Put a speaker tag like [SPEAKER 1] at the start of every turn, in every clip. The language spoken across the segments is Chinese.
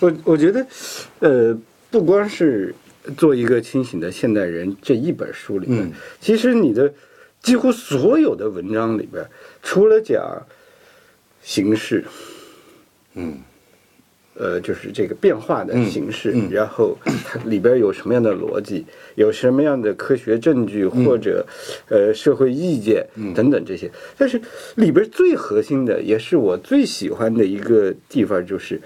[SPEAKER 1] 我我觉得，呃，不光是做一个清醒的现代人这一本书里面，
[SPEAKER 2] 嗯
[SPEAKER 1] 其实你的几乎所有的文章里边，除了讲形式，
[SPEAKER 2] 嗯。
[SPEAKER 1] 呃，就是这个变化的形式，
[SPEAKER 2] 嗯嗯
[SPEAKER 1] 然后它里边有什么样的逻辑，有什么样的科学证据
[SPEAKER 2] 嗯
[SPEAKER 1] 或者、呃社会意见等等这些，但是里边最核心的，也是我最喜欢的一个地方，就是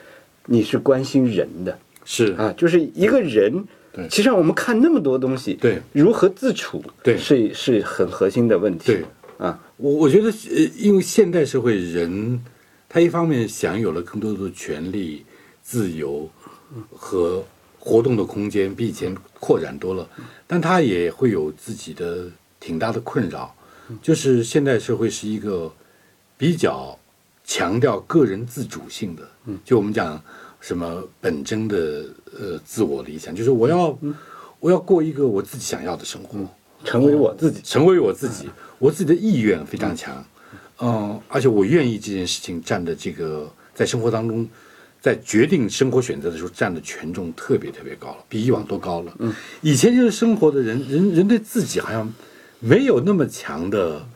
[SPEAKER 1] 你是关心人的。
[SPEAKER 2] 是。
[SPEAKER 1] 啊，就是一个人。
[SPEAKER 2] 对。
[SPEAKER 1] 其实上我们看那么多东西，
[SPEAKER 2] 对。
[SPEAKER 1] 如何自处，
[SPEAKER 2] 对。
[SPEAKER 1] 是是很核心的问题。
[SPEAKER 2] 对。
[SPEAKER 1] 啊，
[SPEAKER 2] 我我觉得，呃，因为现代社会人，他一方面享有了更多的权利、自由和活动的空间，比以前扩展多了，但他也会有自己的挺大的困扰，就是现代社会是一个比较强调个人自主性的，就我们讲什么本真的呃自我理想，就是我要我要过一个我自己想要的生活。
[SPEAKER 1] 成为我自己。
[SPEAKER 2] 成为我自己，我自己的意愿非常强，嗯，而且我愿意这件事情占的这个在生活当中，在决定生活选择的时候占的权重特别特别高了，比以往都高了。嗯，以前就是生活的人人人对自己好像没有那么强的。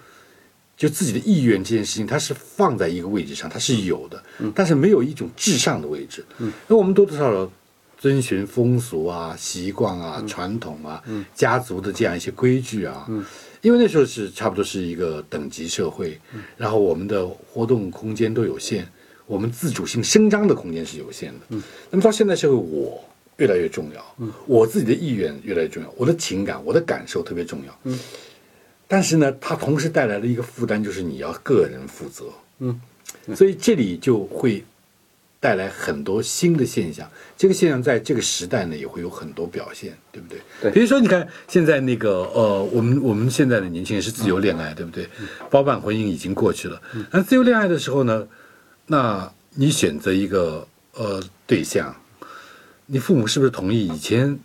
[SPEAKER 2] 就自己的意愿这件事情，它是放在一个位置上，它是有的，但是没有一种至上的位置。那我们多多少少遵循风俗啊、习惯啊、传统啊、家族的这样一些规矩啊。因为那时候是差不多是一个等级社会，然后我们的活动空间都有限，我们自主性伸张的空间是有限的。那么到现在社会，我越来越重要，我自己的意愿越来越重要，我的情感、我的感受特别重要。但是呢，它同时带来了一个负担，就是你要个人负责。
[SPEAKER 1] 嗯，
[SPEAKER 2] 所以这里就会带来很多新的现象。这个现象在这个时代呢，也会有很多表现，对不对？
[SPEAKER 1] 对
[SPEAKER 2] 比如说，你看现在那个呃，我们我们现在的年轻人是自由恋爱，对不对？包办婚姻已经过去了。那自由恋爱的时候呢，那你选择一个呃对象，你父母是不是同意？以前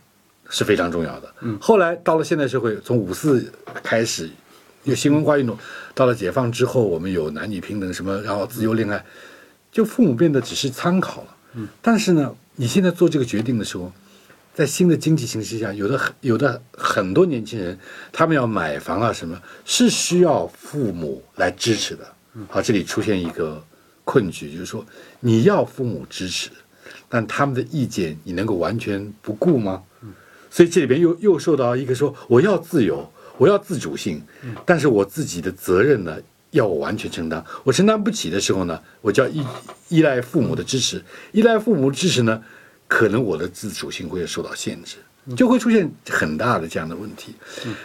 [SPEAKER 2] 是非常重要的。嗯，后来到了现代社会，从五四开始有新文化运动，到了解放之后，我们有男女平等什么，然后自由恋爱，就父母变得只是参考了。嗯，但是呢，你现在做这个决定的时候，在新的经济形势下，有的很有的很多年轻人，他们要买房啊什么，是需要父母来支持的。好，这里出现一个困局，就是说你要父母支持，但他们的意见你能够完全不顾吗？所以这里边又又受到一个说我要自由，我要自主性，但是我自己的责任呢要我完全承担，我承担不起的时候呢，我就要依依赖父母的支持，依赖父母支持呢，可能我的自主性会受到限制，就会出现很大的这样的问题。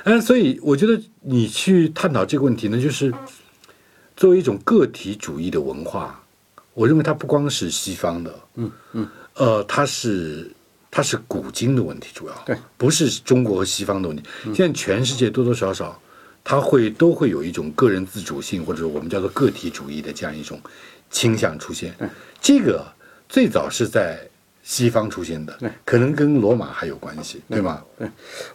[SPEAKER 2] 嗯，所以我觉得你去探讨这个问题呢，就是作为一种个体主义的文化，我认为它不光是西方的，
[SPEAKER 1] 嗯嗯，
[SPEAKER 2] 呃，它是它是古今的问题，主要。
[SPEAKER 1] 对，
[SPEAKER 2] 不是中国和西方的问题。现在全世界多多少少，它会都会有一种个人自主性，或者我们叫做个体主义的这样一种倾向出现。这个最早是在西方出现的
[SPEAKER 1] 对，
[SPEAKER 2] 可能跟罗马还有关系，对。吗？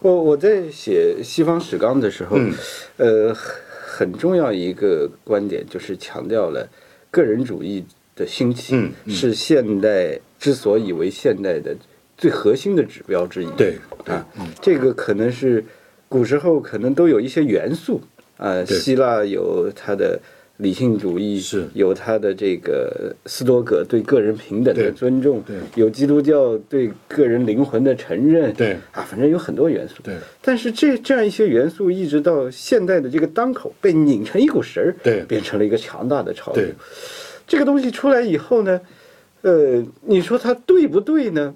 [SPEAKER 1] 我我在写西方史纲的时候，
[SPEAKER 2] 嗯。
[SPEAKER 1] 呃，很很重要一个观点就是强调了个人主义的兴起，
[SPEAKER 2] 嗯嗯。
[SPEAKER 1] 是现代之所以为现代的最核心的指标之一。
[SPEAKER 2] 对对
[SPEAKER 1] 啊，这个可能是古时候可能都有一些元素。啊、希腊有它的理性主义，
[SPEAKER 2] 是。
[SPEAKER 1] 有它的这个斯多葛对个人平等的尊重，
[SPEAKER 2] 对。
[SPEAKER 1] 有基督教对个人灵魂的承认，
[SPEAKER 2] 对。
[SPEAKER 1] 啊，反正有很多元素。
[SPEAKER 2] 对。
[SPEAKER 1] 但是这这样一些元素，一直到现代的这个当口，被拧成一股绳儿，
[SPEAKER 2] 对。
[SPEAKER 1] 变成了一个强大的潮流。这个东西出来以后呢，呃，你说它对不对呢？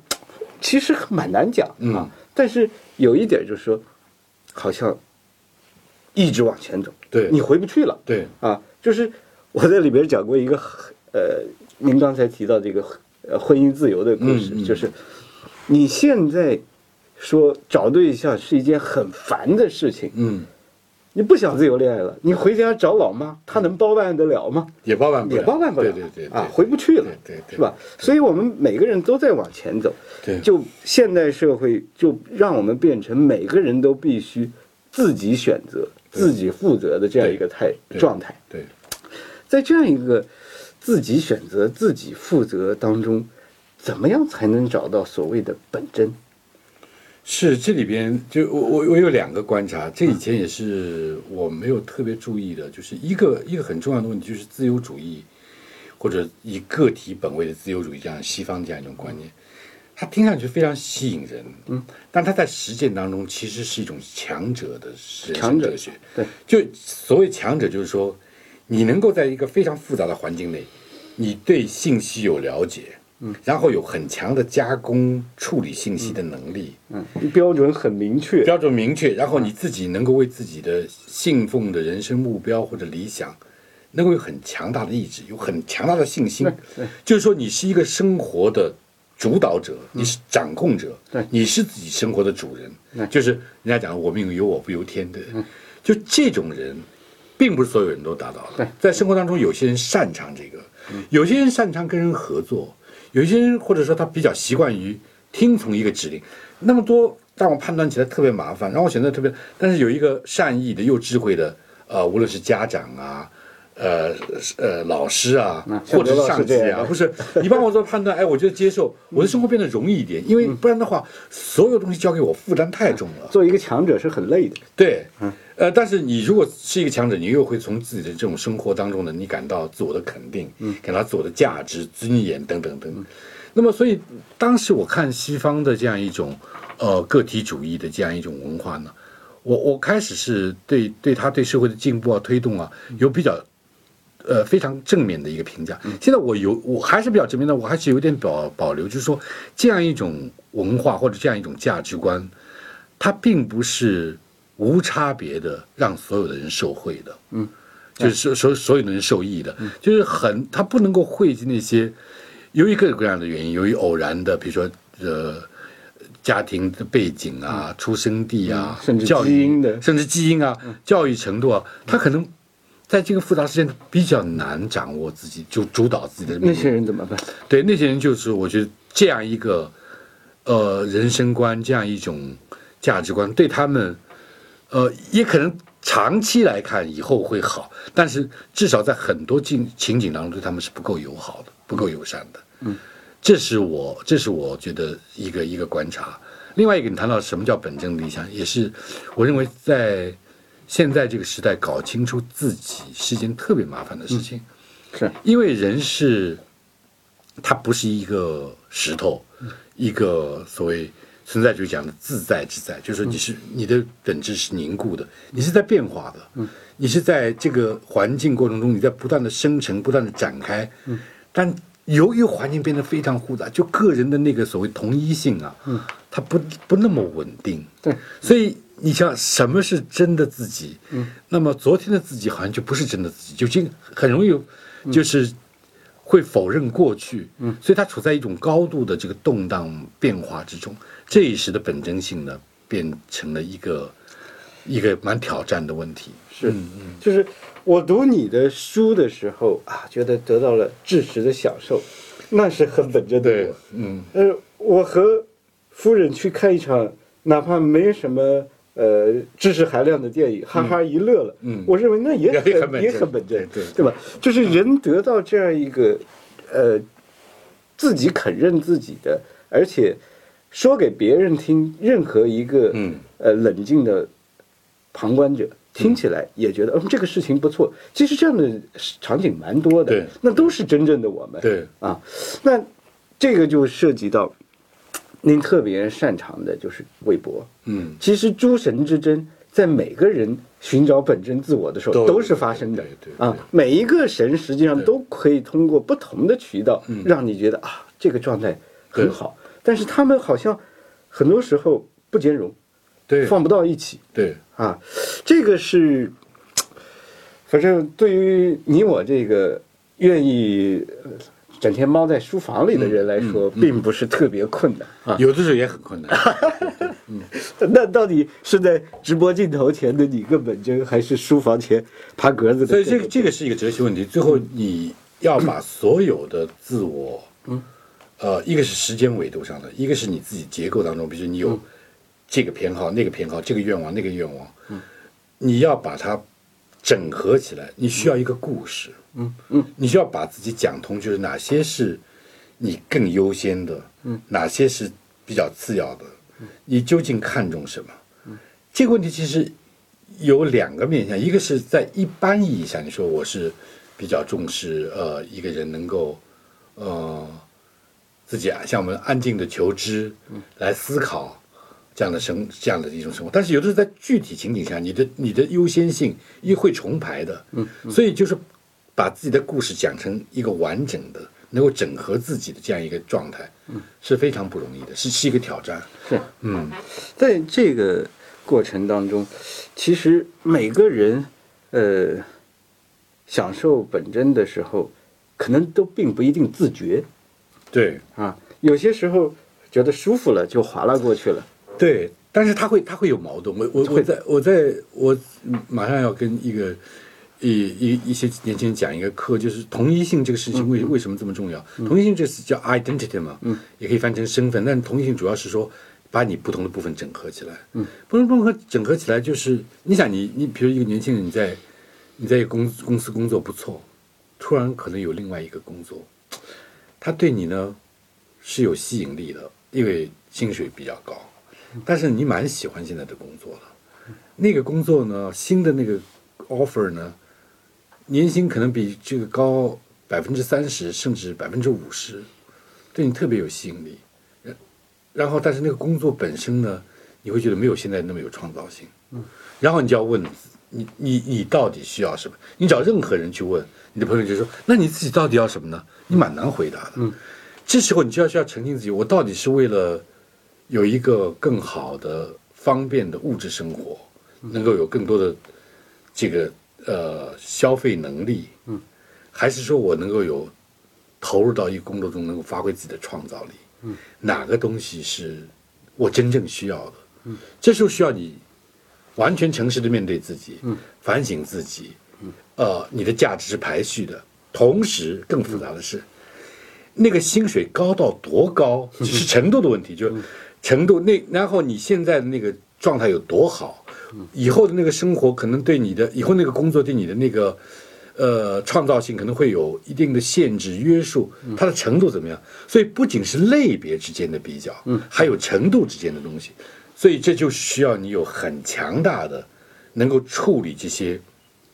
[SPEAKER 1] 其实蛮难讲啊。
[SPEAKER 2] 嗯
[SPEAKER 1] 但是有一点就是说，好像一直往前走，
[SPEAKER 2] 对
[SPEAKER 1] 你回不去了
[SPEAKER 2] 对
[SPEAKER 1] 啊。就是我在里边讲过一个呃，您刚才提到这个呃婚姻自由的故事，
[SPEAKER 2] 嗯嗯
[SPEAKER 1] 就是你现在说找对象是一件很烦的事情，
[SPEAKER 2] 嗯，
[SPEAKER 1] 你不想自由恋爱了，你回家找老妈，她能包办得了吗？
[SPEAKER 2] 也包办不了，
[SPEAKER 1] 也包办不了，
[SPEAKER 2] 对对对
[SPEAKER 1] 啊，回不去了，
[SPEAKER 2] 对对对。
[SPEAKER 1] 是吧？所以我们每个人都在往前走，
[SPEAKER 2] 对。
[SPEAKER 1] 就现代社会就让我们变成每个人都必须自己选择、自己负责的这样一个态状态。
[SPEAKER 2] 对。
[SPEAKER 1] 在这样一个自己选择、自己负责当中，怎么样才能找到所谓的本真？
[SPEAKER 2] 是这里边就我我我有两个观察，这以前也是我没有特别注意的，就是一个一个很重要的问题，就是自由主义或者以个体本位的自由主义这样西方这样一种观念，它听上去非常吸引人，嗯，但它在实践当中其实是一种强者的人
[SPEAKER 1] 强者
[SPEAKER 2] 学，
[SPEAKER 1] 对，
[SPEAKER 2] 就所谓强者，就是说你能够在一个非常复杂的环境内，你对信息有了解。嗯，然后有很强的加工处理信息的能力，
[SPEAKER 1] 嗯，标准很明确，
[SPEAKER 2] 标准明确，然后你自己能够为自己的信奉的人生目标或者理想，能够有很强大的意志，有很强大的信心。
[SPEAKER 1] 对，
[SPEAKER 2] 就是说你是一个生活的主导者，你是掌控者，
[SPEAKER 1] 对，
[SPEAKER 2] 你是自己生活的主人。
[SPEAKER 1] 对，
[SPEAKER 2] 就是人家讲“我命由我不由天”的，就这种人，并不是所有人都达到
[SPEAKER 1] 对，
[SPEAKER 2] 在生活当中，有些人擅长这个，有些人擅长跟人合作。有些人或者说他比较习惯于听从一个指令，那么多让我判断起来特别麻烦，让我选择特别。但是有一个善意的又智慧的，呃，无论是家长啊，呃呃老师啊，或者是上级啊，不是你帮我做判断，哎，我觉得接受，我的生活变得容易一点，因为不然的话，所有东西交给我负担太重了。
[SPEAKER 1] 做一个强者是很累的。
[SPEAKER 2] 对，呃，但是你如果是一个强者，你又会从自己的这种生活当中呢，你感到自我的肯定，嗯，感到自我的价值、尊严等等等。那么，所以当时我看西方的这样一种呃个体主义的这样一种文化呢，我我开始是对对他对社会的进步啊、推动啊有比较呃非常正面的一个评价。现在我有我还是比较正面的，我还是有点保保留，就是说这样一种文化或者这样一种价值观，它并不是。无差别的让所有的人受惠的，嗯，就是所所所有的人受益的，就是很它不能够惠及那些由于各种各样的原因，由于偶然的，比如说呃家庭的背景啊、出生地啊，
[SPEAKER 1] 甚至基因的，
[SPEAKER 2] 甚至基因啊、教育程度啊，他可能在这个复杂事件比较难掌握自己，就主导自己的
[SPEAKER 1] 那些人怎么办？
[SPEAKER 2] 对那些人，就是我觉得这样一个呃人生观，这样一种价值观，对他们。呃，也可能长期来看以后会好，但是至少在很多境情景当中，对他们是不够友好的，不够友善的。嗯，这是我，这是我觉得一个一个观察。另外一个，你谈到什么叫本真理想，也是我认为在现在这个时代，搞清楚自己是件特别麻烦的事情。
[SPEAKER 1] 是。
[SPEAKER 2] 因为人是，他不是一个石头，一个所谓。存在主义讲的自在之在，就是说你是你的本质是凝固的，你是在变化的，嗯，你是在这个环境过程中，你在不断的生成、不断的展开，嗯，但由于环境变得非常复杂，就个人的那个所谓同一性啊，嗯，它不不那么稳定，
[SPEAKER 1] 对，
[SPEAKER 2] 所以你想什么是真的自己？嗯，那么昨天的自己好像就不是真的自己，就经很容易就是会否认过去，嗯，所以他处在一种高度的这个动荡变化之中。这一时的本真性呢，变成了一个一个蛮挑战的问题。
[SPEAKER 1] 是，就是我读你的书的时候啊，觉得得到了知识的享受，那是很本真的。
[SPEAKER 2] 对，嗯，
[SPEAKER 1] 呃，我和夫人去看一场哪怕没什么呃知识含量的电影，哈哈一乐了。嗯，我认为那也很也很本真，
[SPEAKER 2] 对
[SPEAKER 1] 对吧？就是人得到这样一个呃自己肯认自己的，而且。说给别人听，任何一个嗯呃冷静的旁观者听起来也觉得，嗯，这个事情不错。其实这样的场景蛮多的，那都是真正的我们。
[SPEAKER 2] 对
[SPEAKER 1] 啊，那这个就涉及到您特别擅长的就是微博。嗯，其实诸神之争在每个人寻找本真自我的时候都是发生的。
[SPEAKER 2] 对
[SPEAKER 1] 啊，每一个神实际上都可以通过不同的渠道让你觉得啊，这个状态很好。但是他们好像很多时候不兼容，
[SPEAKER 2] 对，
[SPEAKER 1] 放不到一起，
[SPEAKER 2] 对。
[SPEAKER 1] 啊，这个是，反正对于你我这个愿意整天猫在书房里的人来说，并不是特别困难啊，
[SPEAKER 2] 有的时候也很困难。
[SPEAKER 1] 嗯，那到底是在直播镜头前的你更本真，还是书房前爬格子的？
[SPEAKER 2] 所以这个这个是一个哲学问题。最后你要把所有的自我，嗯。呃，一个是时间维度上的，一个是你自己结构当中，比如说你有这个偏好、那个偏好、这个愿望、那个愿望，嗯，你要把它整合起来，你需要一个故事，嗯嗯，你需要把自己讲通，就是哪些是你更优先的，嗯，哪些是比较次要的，你究竟看重什么？这个问题其实有两个面向，一个是在一般意义上，你说我是比较重视呃一个人能够呃自己啊，像我们安静的求知，来思考这样的生这样的一种生活。但是有的时候在具体情景下，你的你的优先性又会重排的，嗯，所以就是把自己的故事讲成一个完整的。能够整合自己的这样一个状态，嗯，是非常不容易的，是是一个挑战。
[SPEAKER 1] 是，嗯，在这个过程当中，其实每个人，呃，享受本真的时候，可能都并不一定自觉。
[SPEAKER 2] 对，
[SPEAKER 1] 啊，有些时候觉得舒服了就划拉过去了。
[SPEAKER 2] 对，但是他会他会有矛盾。我我我在我在我马上要跟一个。一一一些年轻人讲一个课，就是同一性这个事情为为什么这么重要？同一性这是叫 identity 嘛，嗯也可以翻成身份。但同一性主要是说把你不同的部分整合起来。嗯不同部分整合起来，就是你想你你比如一个年轻人，你在你在公公司工作不错，突然可能有另外一个工作，他对你呢是有吸引力的，因为薪水比较高，但是你蛮喜欢现在的工作的。那个工作呢，新的那个 offer 呢？年薪可能比这个高百分之三十，甚至百分之五十，对你特别有吸引力。然然后，但是那个工作本身呢，你会觉得没有现在那么有创造性。嗯。然后你就要问你，你你到底需要什么？你找任何人去问，你的朋友就说：“那你自己到底要什么呢？”你蛮难回答的。嗯。这时候你就要需要澄清自己：我到底是为了有一个更好的、方便的物质生活，能够有更多的这个。呃，消费能力，嗯，还是说我能够有投入到一个工作中，能够发挥自己的创造力，嗯，哪个东西是我真正需要的？嗯，这时候需要你完全诚实的面对自己，嗯，反省自己，嗯，呃，你的价值是排序的，同时更复杂的是，那个薪水高到多高，只是程度的问题，就程度那，然后你现在的那个状态有多好？以后的那个生活可能对你的以后那个工作对你的那个呃创造性可能会有一定的限制约束，它的程度怎么样？所以不仅是类别之间的比较，嗯，还有程度之间的东西，所以这就需要你有很强大的能够处理这些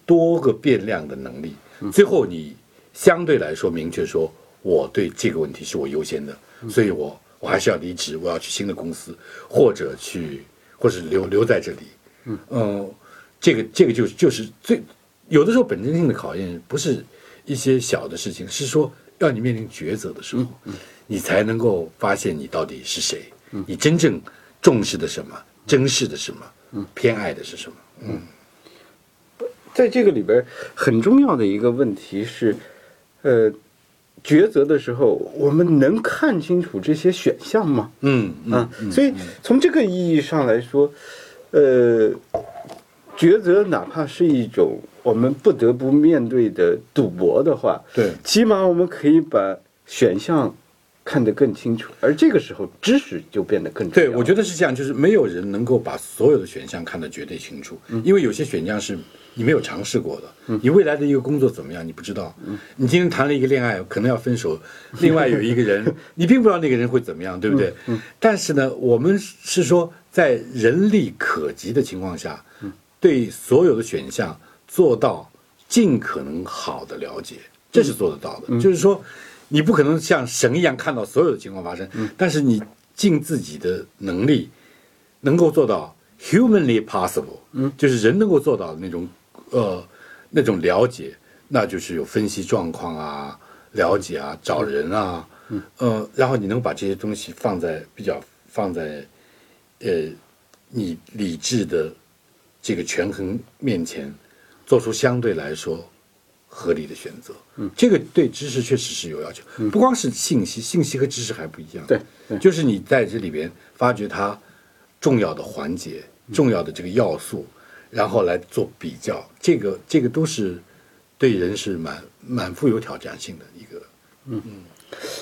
[SPEAKER 2] 多个变量的能力。最后你相对来说明确说，我对这个问题是我优先的，所以我我还是要离职，我要去新的公司，或者去或者留留在这里。嗯，这个这个就就是最有的时候本质性的考验，不是一些小的事情，是说要你面临抉择的时候，你才能够发现你到底是谁，你真正重视的什么，珍视的什么，偏爱的是什么。嗯，
[SPEAKER 1] 在这个里边很重要的一个问题是，呃，抉择的时候，我们能看清楚这些选项吗？
[SPEAKER 2] 嗯
[SPEAKER 1] 啊，所以从这个意义上来说。呃，抉择哪怕是一种我们不得不面对的赌博的话，
[SPEAKER 2] 对，
[SPEAKER 1] 起码我们可以把选项看得更清楚，而这个时候知识就变得更重
[SPEAKER 2] 要。对，我觉得是这样，就是没有人能够把所有的选项看得绝对清楚，因为有些选项是你没有尝试过的。你未来的一个工作怎么样，你不知道。你今天谈了一个恋爱，可能要分手，另外有一个人，你并不知道那个人会怎么样，对不对？但是呢，我们是说。在人力可及的情况下，对所有的选项做到尽可能好的了解，这是做得到的。就是说，你不可能像神一样看到所有的情况发生，但是你尽自己的能力，能够做到 humanly possible，嗯，就是人能够做到的那种，呃，那种了解，那就是有分析状况啊，了解啊，找人啊，嗯，呃，然后你能把这些东西放在比较放在。呃，你理智的这个权衡面前，做出相对来说合理的选择。嗯，这个对知识确实是有要求。不光是信息，信息和知识还不一样。
[SPEAKER 1] 对，
[SPEAKER 2] 就是你在这里边发掘它重要的环节、重要的这个要素，然后来做比较。这个这个都是对人是蛮蛮富有挑战性的一个。
[SPEAKER 1] 嗯嗯，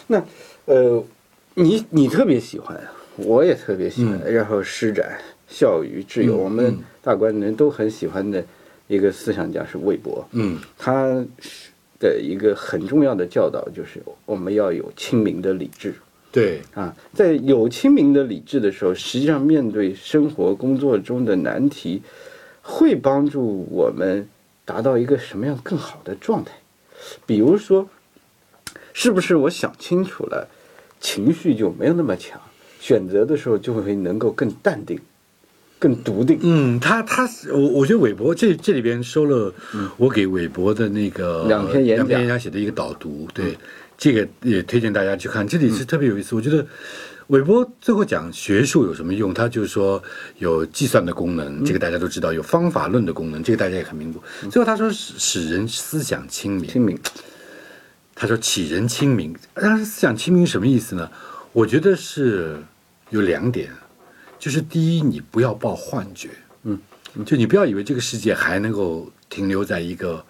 [SPEAKER 1] 那呃，你你特别喜欢啊？我也特别喜欢，然后施展笑语自由，我们大观人都很喜欢的一个思想家是魏博。嗯，他的一个很重要的教导，就是我们要有清明的理智。
[SPEAKER 2] 对
[SPEAKER 1] 啊，在有清明的理智的时候，实际上面对生活工作中的难题，会帮助我们达到一个什么样更好的状态？比如说，是不是我想清楚了，情绪就没有那么强，选择的时候就会能够更淡定、更笃定？
[SPEAKER 2] 嗯，他他我我觉得韦伯这这里边收了我给韦伯的那个
[SPEAKER 1] 两篇演讲
[SPEAKER 2] 两篇演讲写的一个导读，对。这个也推荐大家去看，这里是特别有意思。我觉得韦伯最后讲学术有什么用，他就是说有计算的功能，这个大家都知道；有方法论的功能，这个大家也很明白。最后他说使人思想清明，
[SPEAKER 1] 清明。
[SPEAKER 2] 他说启人清明，但是思想清明什么意思呢？我觉得是有两点，就是第一，你不要抱幻觉，嗯，就你不要以为这个世界还能够停留在一个。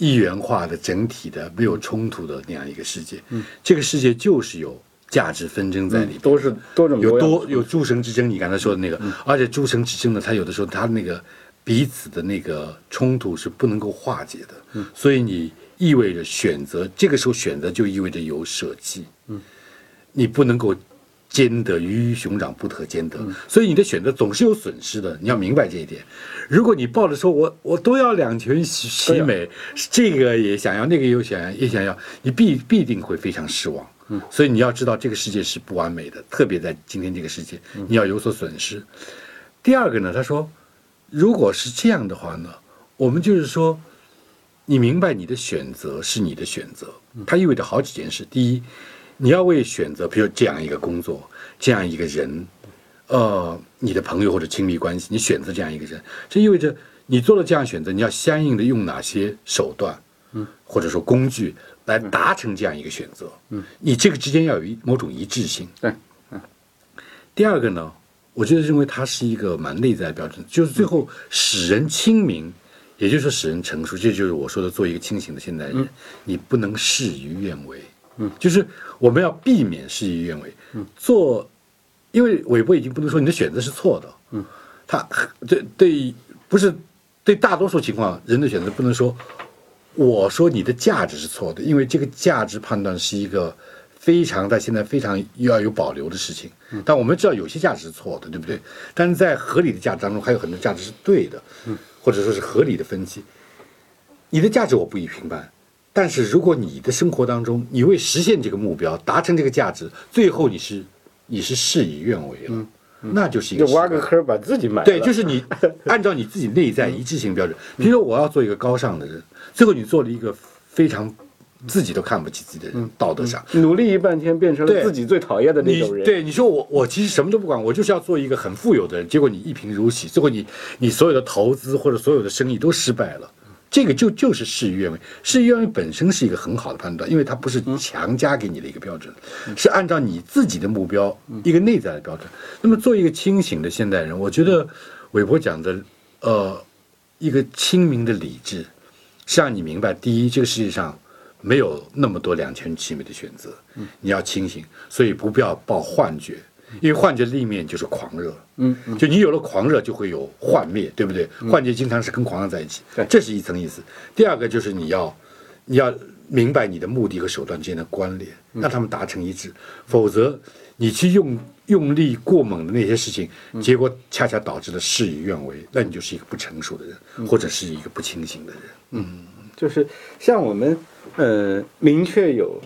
[SPEAKER 2] 一元化的整体的没有冲突的那样一个世界，嗯，这个世界就是有价值纷争在里边，
[SPEAKER 1] 都是多种
[SPEAKER 2] 有多有诸神之争。你刚才说的那个，而且诸神之争呢，它有的时候它那个彼此的那个冲突是不能够化解的，嗯，所以你意味着选择，这个时候选择就意味着有舍弃，嗯，你不能够。兼得鱼与熊掌不可兼得，所以你的选择总是有损失的，你要明白这一点。如果你抱着说我我都要两全其美，这个也想要，那个又想要，也想要，你必必定会非常失望。嗯，所以你要知道这个世界是不完美的，特别在今天这个世界，你要有所损失。第二个呢，他说，如果是这样的话呢，我们就是说，你明白你的选择是你的选择，它意味着好几件事。第一。你要为选择，比如这样一个工作，这样一个人，呃，你的朋友或者亲密关系，你选择这样一个人，这意味着你做了这样选择，你要相应的用哪些手段，嗯，或者说工具来达成这样一个选择，嗯，你这个之间要有一某种一致性，
[SPEAKER 1] 对，嗯。
[SPEAKER 2] 第二个呢，我觉得认为它是一个蛮内在的标准，就是最后使人清明，也就是说使人成熟，这就是我说的做一个清醒的现代人，你不能事与愿违。嗯，就是我们要避免事与愿违。嗯，做，因为韦伯已经不能说你的选择是错的。嗯，他对对不是对大多数情况人的选择不能说，我说你的价值是错的，因为这个价值判断是一个非常在现在非常要有保留的事情。嗯，但我们知道有些价值是错的，对不对？但是在合理的价值当中，还有很多价值是对的。嗯，或者说是合理的分析，你的价值我不予评判。但是，如果你的生活当中，你为实现这个目标、达成这个价值，最后你是你是事与愿违了，那就是一个
[SPEAKER 1] 挖个坑把自己埋。
[SPEAKER 2] 对，就是你 按照你自己内在一致性标准，比如说我要做一个高尚的人，最后你做了一个非常自己都看不起自己的人，道德上
[SPEAKER 1] 努力一半天变成了自己最讨厌的那种人。
[SPEAKER 2] 对，你说我我其实什么都不管，我就是要做一个很富有的人，结果你一贫如洗，最后你你所有的投资或者所有的生意都失败了。这个就就是事与愿违，事与愿违本身是一个很好的判断，因为它不是强加给你的一个标准，是按照你自己的目标一个内在的标准。那么，做一个清醒的现代人，我觉得韦伯讲的，呃，一个清明的理智，是让你明白：第一，这个世界上没有那么多两全其美的选择，你要清醒，所以不必要抱幻觉。因为幻觉的另一面就是狂热，嗯，就你有了狂热，就会有幻灭，对不对？幻觉经常是跟狂热在一起，
[SPEAKER 1] 对，
[SPEAKER 2] 这是一层意思。第二个就是你要，你要明白你的目的和手段之间的关联，让他们达成一致，否则你去用用力过猛的那些事情，结果恰恰导致了事与愿违，那你就是一个不成熟的人，或者是一个不清醒的人。
[SPEAKER 1] 嗯，就是像我们，呃，明确有。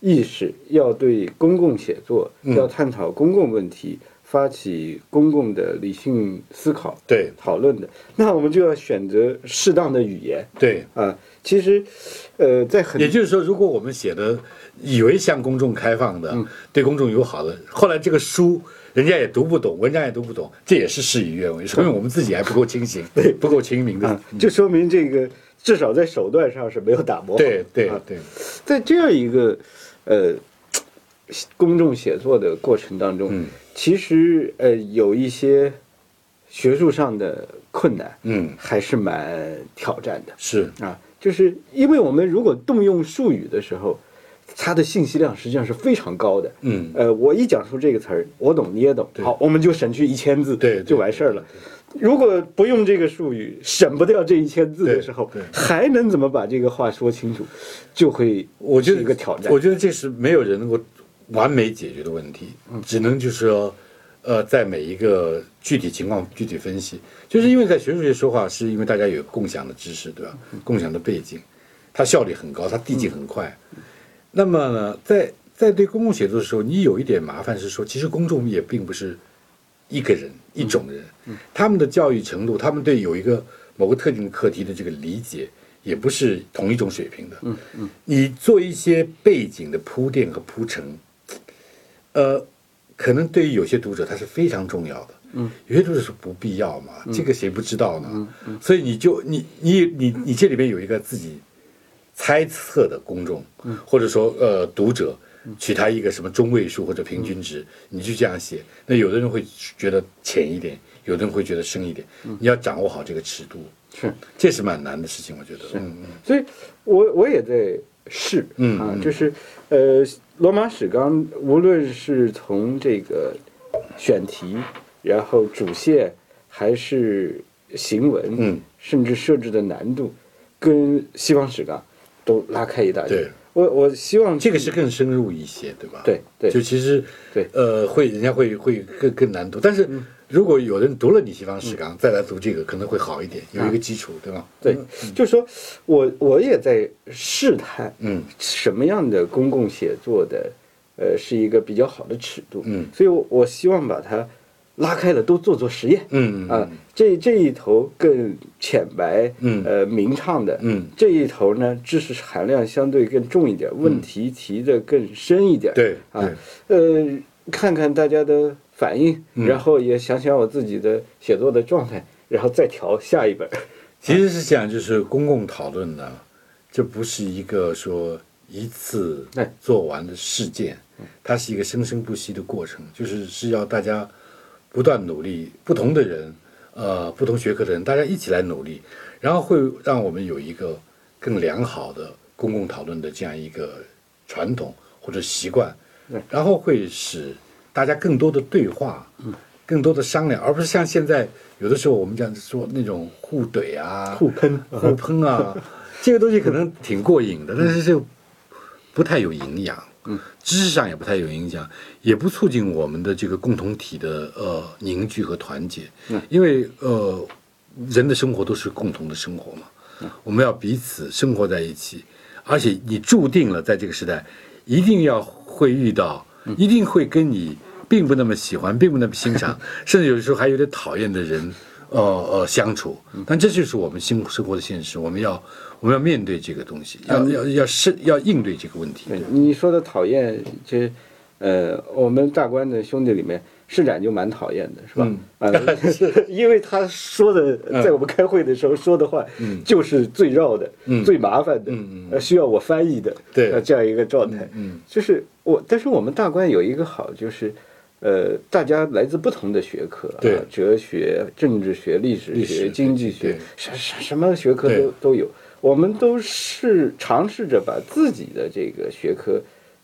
[SPEAKER 1] 意识要对公共写作，要探讨公共问题，发起公共的理性思考，
[SPEAKER 2] 对。
[SPEAKER 1] 讨论的，那我们就要选择适当的语言，
[SPEAKER 2] 对。
[SPEAKER 1] 啊，其实，呃，在很，
[SPEAKER 2] 也就是说，如果我们写的以为向公众开放的，对公众友好的，后来这个书人家也读不懂，文章也读不懂，这也是事与愿违，说明我们自己还不够清醒，
[SPEAKER 1] 对，
[SPEAKER 2] 不够清明的，
[SPEAKER 1] 就说明这个至少在手段上是没有打磨，
[SPEAKER 2] 对对对，
[SPEAKER 1] 在这样一个。呃，公众写作的过程当中，其实呃有一些学术上的困难，嗯，还是蛮挑战的。
[SPEAKER 2] 是
[SPEAKER 1] 啊，就是因为我们如果动用术语的时候，它的信息量实际上是非常高的。
[SPEAKER 2] 嗯
[SPEAKER 1] 呃，我一讲出这个词儿，我懂你也懂，好，我们就省去一千字，
[SPEAKER 2] 对对
[SPEAKER 1] 就完事儿了。如果不用这个术语，省不掉这一千字的时候还能怎么把这个话说清楚，就会
[SPEAKER 2] 我觉得
[SPEAKER 1] 是一个挑战。
[SPEAKER 2] 我觉得这是没有人能够完美解决的问题，
[SPEAKER 1] 嗯
[SPEAKER 2] 只能就是说，呃，在每一个具体情况具体分析。就是因为在学术界说话，是因为大家有共享的知识，对吧？
[SPEAKER 1] 嗯
[SPEAKER 2] 共享的背景，它效率很高，它递进很快。那么呢，在在对公共写作的时候，你有一点麻烦是说，其实公众也并不是一个人一种人，他们的教育程度，他们对有一个某个特定的课题的这个理解，也不是同一种水平的。嗯嗯，你做一些背景的铺垫和铺陈，呃，可能对于有些读者他是非常重要的。嗯，有些读者是不必要嘛，这个谁不知道呢？嗯所以你就你你你你这里边有一个自己猜测的公众，或者说呃读者，取他一个什么中位数或者平均值，你就这样写。那有的人会觉得浅一点，有的人会觉得深一点，你要掌握好这个尺度，
[SPEAKER 1] 是，
[SPEAKER 2] 这是蛮难的事情，我觉得。嗯嗯。
[SPEAKER 1] 所以我我也在试，啊，
[SPEAKER 2] 嗯。啊
[SPEAKER 1] 就是呃，罗马史纲无论是从这个选题，然后主线，还是行文，
[SPEAKER 2] 嗯，
[SPEAKER 1] 甚至设置的难度，跟西方史纲都拉开一大截。
[SPEAKER 2] 对
[SPEAKER 1] 我我希望
[SPEAKER 2] 这个是更深入一些，对吧？
[SPEAKER 1] 对对。
[SPEAKER 2] 就其实
[SPEAKER 1] 对。
[SPEAKER 2] 呃，会人家会会更更难度，但是如果有人读了你西方史纲，再来读这个，可能会好一点，有一个基础，对吧？
[SPEAKER 1] 对，就是说我我也在试探，
[SPEAKER 2] 嗯。
[SPEAKER 1] 什么样的公共写作的，呃，是一个比较好的尺度，
[SPEAKER 2] 嗯。
[SPEAKER 1] 所以我我希望把它拉开了，都做做实验，
[SPEAKER 2] 嗯嗯
[SPEAKER 1] 啊，这这一头更浅白，
[SPEAKER 2] 嗯。
[SPEAKER 1] 呃，明畅的，
[SPEAKER 2] 嗯。
[SPEAKER 1] 这一头呢，知识含量相对更重一点，问题提的更深一点，
[SPEAKER 2] 对
[SPEAKER 1] 啊，呃，看看大家的反应，
[SPEAKER 2] 嗯。
[SPEAKER 1] 然后也想想我自己的写作的状态，然后再调下一本，
[SPEAKER 2] 其实是这样，就是公共讨论呢，这不是一个说一次
[SPEAKER 1] 对
[SPEAKER 2] 做完的事件，它是一个生生不息的过程，就是是要大家不断努力，不同的人，呃，不同学科的人，大家一起来努力，然后会让我们有一个更良好的公共讨论的这样一个传统或者习惯，然后会使大家更多的对话，更多的商量，而不是像现在有的时候我们讲说那种互怼啊、
[SPEAKER 1] 互喷。
[SPEAKER 2] 互喷啊，这个东西可能挺过瘾的，但是就不太有营养，嗯，知识上也不太有影响，也不促进我们的这个共同体的呃凝聚和团结，嗯，因为呃人的生活都是共同的生活嘛，嗯。我们要彼此生活在一起，而且你注定了在这个时代一定要会遇到，一定会跟你并不那么喜欢，并不那么欣赏，甚至有的时候还有点讨厌的人，呃呃相处。但这就是我们生生活的现实，我们要我们要面对这个东西，要要要是要应对这个问题。
[SPEAKER 1] 你说的讨厌，其实呃，我们大观的兄弟里面，施展就蛮讨厌的，是吧？
[SPEAKER 2] 嗯
[SPEAKER 1] 啊，因为他说的，在我们开会的时候说的话，就是最绕的、
[SPEAKER 2] 嗯
[SPEAKER 1] 最麻烦的，
[SPEAKER 2] 嗯嗯
[SPEAKER 1] 呃需要我翻译的，
[SPEAKER 2] 对
[SPEAKER 1] 呃这样一个状态。
[SPEAKER 2] 嗯
[SPEAKER 1] 就是我，但是我们大观有一个好，就是。呃，大家来自不同的学科，
[SPEAKER 2] 对。
[SPEAKER 1] 啊，哲学、政治学、历史学、经济学，什什什么学科都都有。我们都是尝试着把自己的这个学科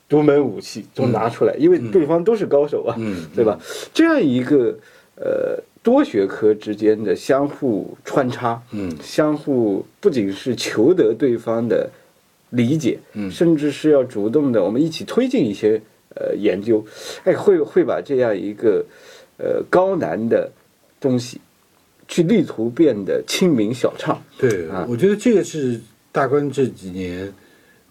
[SPEAKER 1] 独门武器都拿出来，因为对方都是高手啊，
[SPEAKER 2] 嗯。
[SPEAKER 1] 对吧？这样一个呃多学科之间的相互穿插，
[SPEAKER 2] 嗯。
[SPEAKER 1] 相互不仅是求得对方的理解，
[SPEAKER 2] 嗯。
[SPEAKER 1] 甚至是要主动的，我们一起推进一些呃研究，哎，会会把这样一个呃高难的东西，去力图变得亲民小畅。
[SPEAKER 2] 对
[SPEAKER 1] 啊，
[SPEAKER 2] 我觉得这个是大观这几年，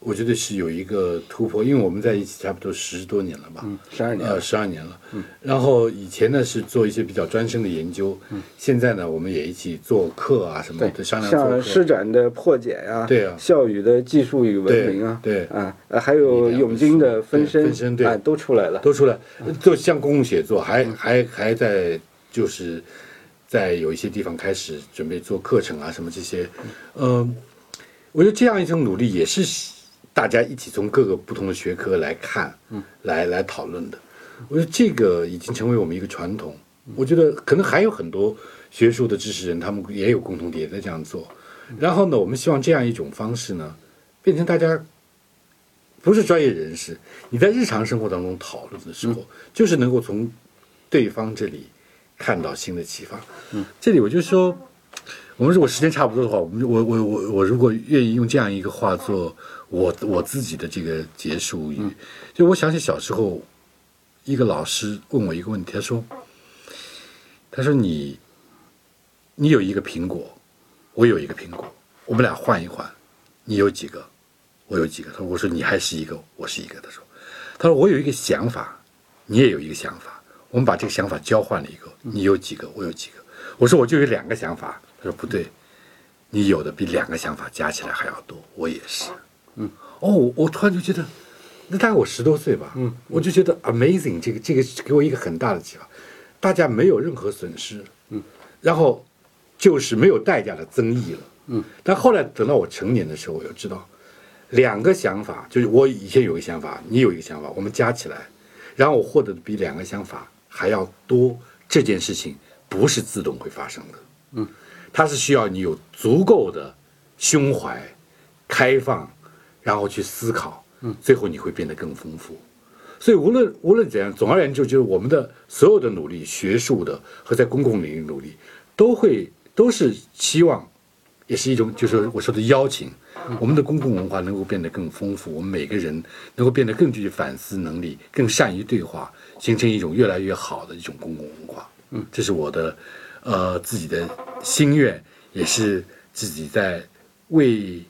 [SPEAKER 2] 我觉得是有一个突破，因为我们在一起差不多十多年了吧，
[SPEAKER 1] 嗯，十二年。
[SPEAKER 2] 呃，
[SPEAKER 1] 了，
[SPEAKER 2] 十二年了。嗯，然后以前呢是做一些比较专深的研究，嗯，现在呢我们也一起做课啊什么的，商量做
[SPEAKER 1] 像。施展的破解呀、
[SPEAKER 2] 对啊。
[SPEAKER 1] 笑语的技术与文明啊，
[SPEAKER 2] 对对。
[SPEAKER 1] 啊，呃还有永金的分身，
[SPEAKER 2] 分身对。
[SPEAKER 1] 啊，都出来了。
[SPEAKER 2] 都出来，就像公共写作，还还还在就是在有一些地方开始准备做课程啊什么这些，嗯，我觉得这样一种努力也是大家一起从各个不同的学科来看，嗯，来来讨论的。我觉得这个已经成为我们一个传统。我觉得可能还有很多学术的知识人，他们也有共同点，在这样做。然后呢，我们希望这样一种方式呢，变成大家不是专业人士，你在日常生活当中讨论的时候，就是能够从对方这里看到新的启发。嗯，这里我就说，我们如果时间差不多的话，我们我我我我如果愿意用这样一个话做我我自己的这个结束语，就我想起小时候，一个老师问我一个问题，他说，他说你你有一个苹果，我有一个苹果，我们俩换一换，你有几个？我有几个？他说：“我说你还是一个，我是一个。”他说：“他说我有一个想法，你也有一个想法，我们把这个想法交换了一个。你有几个？我有几个？”我说：“我就有两个想法。”他说：“不对，你有的比两个想法加起来还要多。我也是。”嗯，哦，我突然就觉得，那大概我十多岁吧。嗯，我就觉得 amazing，这个这个给我一个很大的启发。大家没有任何损失。嗯，然后就是没有代价的增益了。嗯，但后来等到我成年的时候，我又知道。两个想法，就是我以前有个想法，你有一个想法，我们加起来，然后我获得的比两个想法还要多。这件事情不是自动会发生的，嗯，它是需要你有足够的胸怀、开放，然后去思考，嗯，最后你会变得更丰富。所以无论无论怎样，总而言之，就是我们的所有的努力，学术的和在公共领域努力，都会都是希望，也是一种就是我说的邀请。我们的公共文化能够变得更丰富，我们每个人能够变得更具反思能力，更善于对话，形成一种越来越好的一种公共文化。嗯，这是我的，呃，自己的心愿，也是自己在为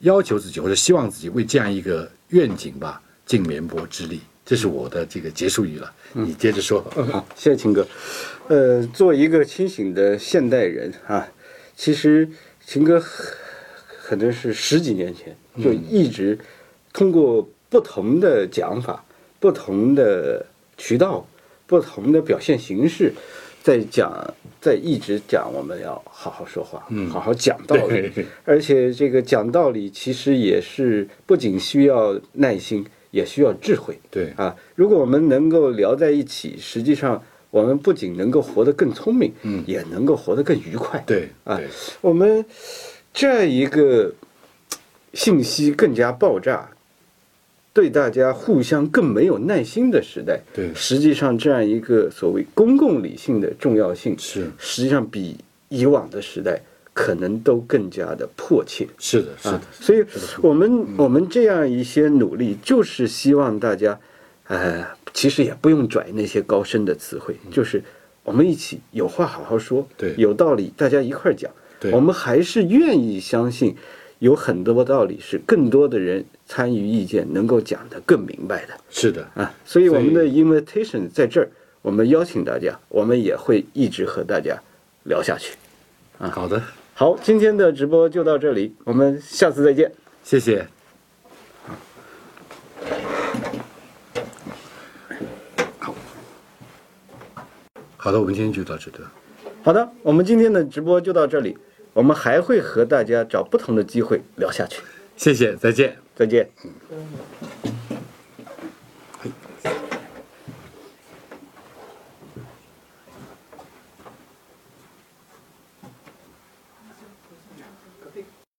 [SPEAKER 2] 要求自己或者希望自己为这样一个愿景吧尽绵薄之力。这是我的这个结束语了。你接着说。
[SPEAKER 1] 嗯好，谢谢秦哥。呃，作为一个清醒的现代人啊，其实秦哥。可能是十几年前就一直通过不同的讲法、不同的渠道、不同的表现形式，在讲，在一直讲我们要好好说话，好好讲道理。而且这个讲道理其实也是不仅需要耐心，也需要智慧。
[SPEAKER 2] 对
[SPEAKER 1] 啊，如果我们能够聊在一起，实际上我们不仅能够活得更聪明，嗯，也能够活得更愉快。
[SPEAKER 2] 对
[SPEAKER 1] 啊，我们。这一个信息更加爆炸，对大家互相更没有耐心的时代，
[SPEAKER 2] 对，
[SPEAKER 1] 实际上这样一个所谓公共理性的重要性
[SPEAKER 2] 是，
[SPEAKER 1] 实际上比以往的时代可能都更加的迫切。
[SPEAKER 2] 是的，是的。
[SPEAKER 1] 所以，我们我们这样一些努力，就是希望大家，呃，其实也不用拽那些高深的词汇，就是我们一起有话好好说，
[SPEAKER 2] 对，
[SPEAKER 1] 有道理大家一块儿讲。我们还是愿意相信，有很多道理是更多的人参与意见能够讲得更明白的。
[SPEAKER 2] 是的
[SPEAKER 1] 啊，所以我们的 invitation 在这儿，我们邀请大家，我们也会一直和大家聊下去。
[SPEAKER 2] 啊，好的，
[SPEAKER 1] 好，今天的直播就到这里，我们下次再见，
[SPEAKER 2] 谢谢。好，好的，我们今天就到这里。
[SPEAKER 1] 好的，我们今天的直播就到这里，我们还会和大家找不同的机会聊下去。
[SPEAKER 2] 谢谢，再见，
[SPEAKER 1] 再见。嗯。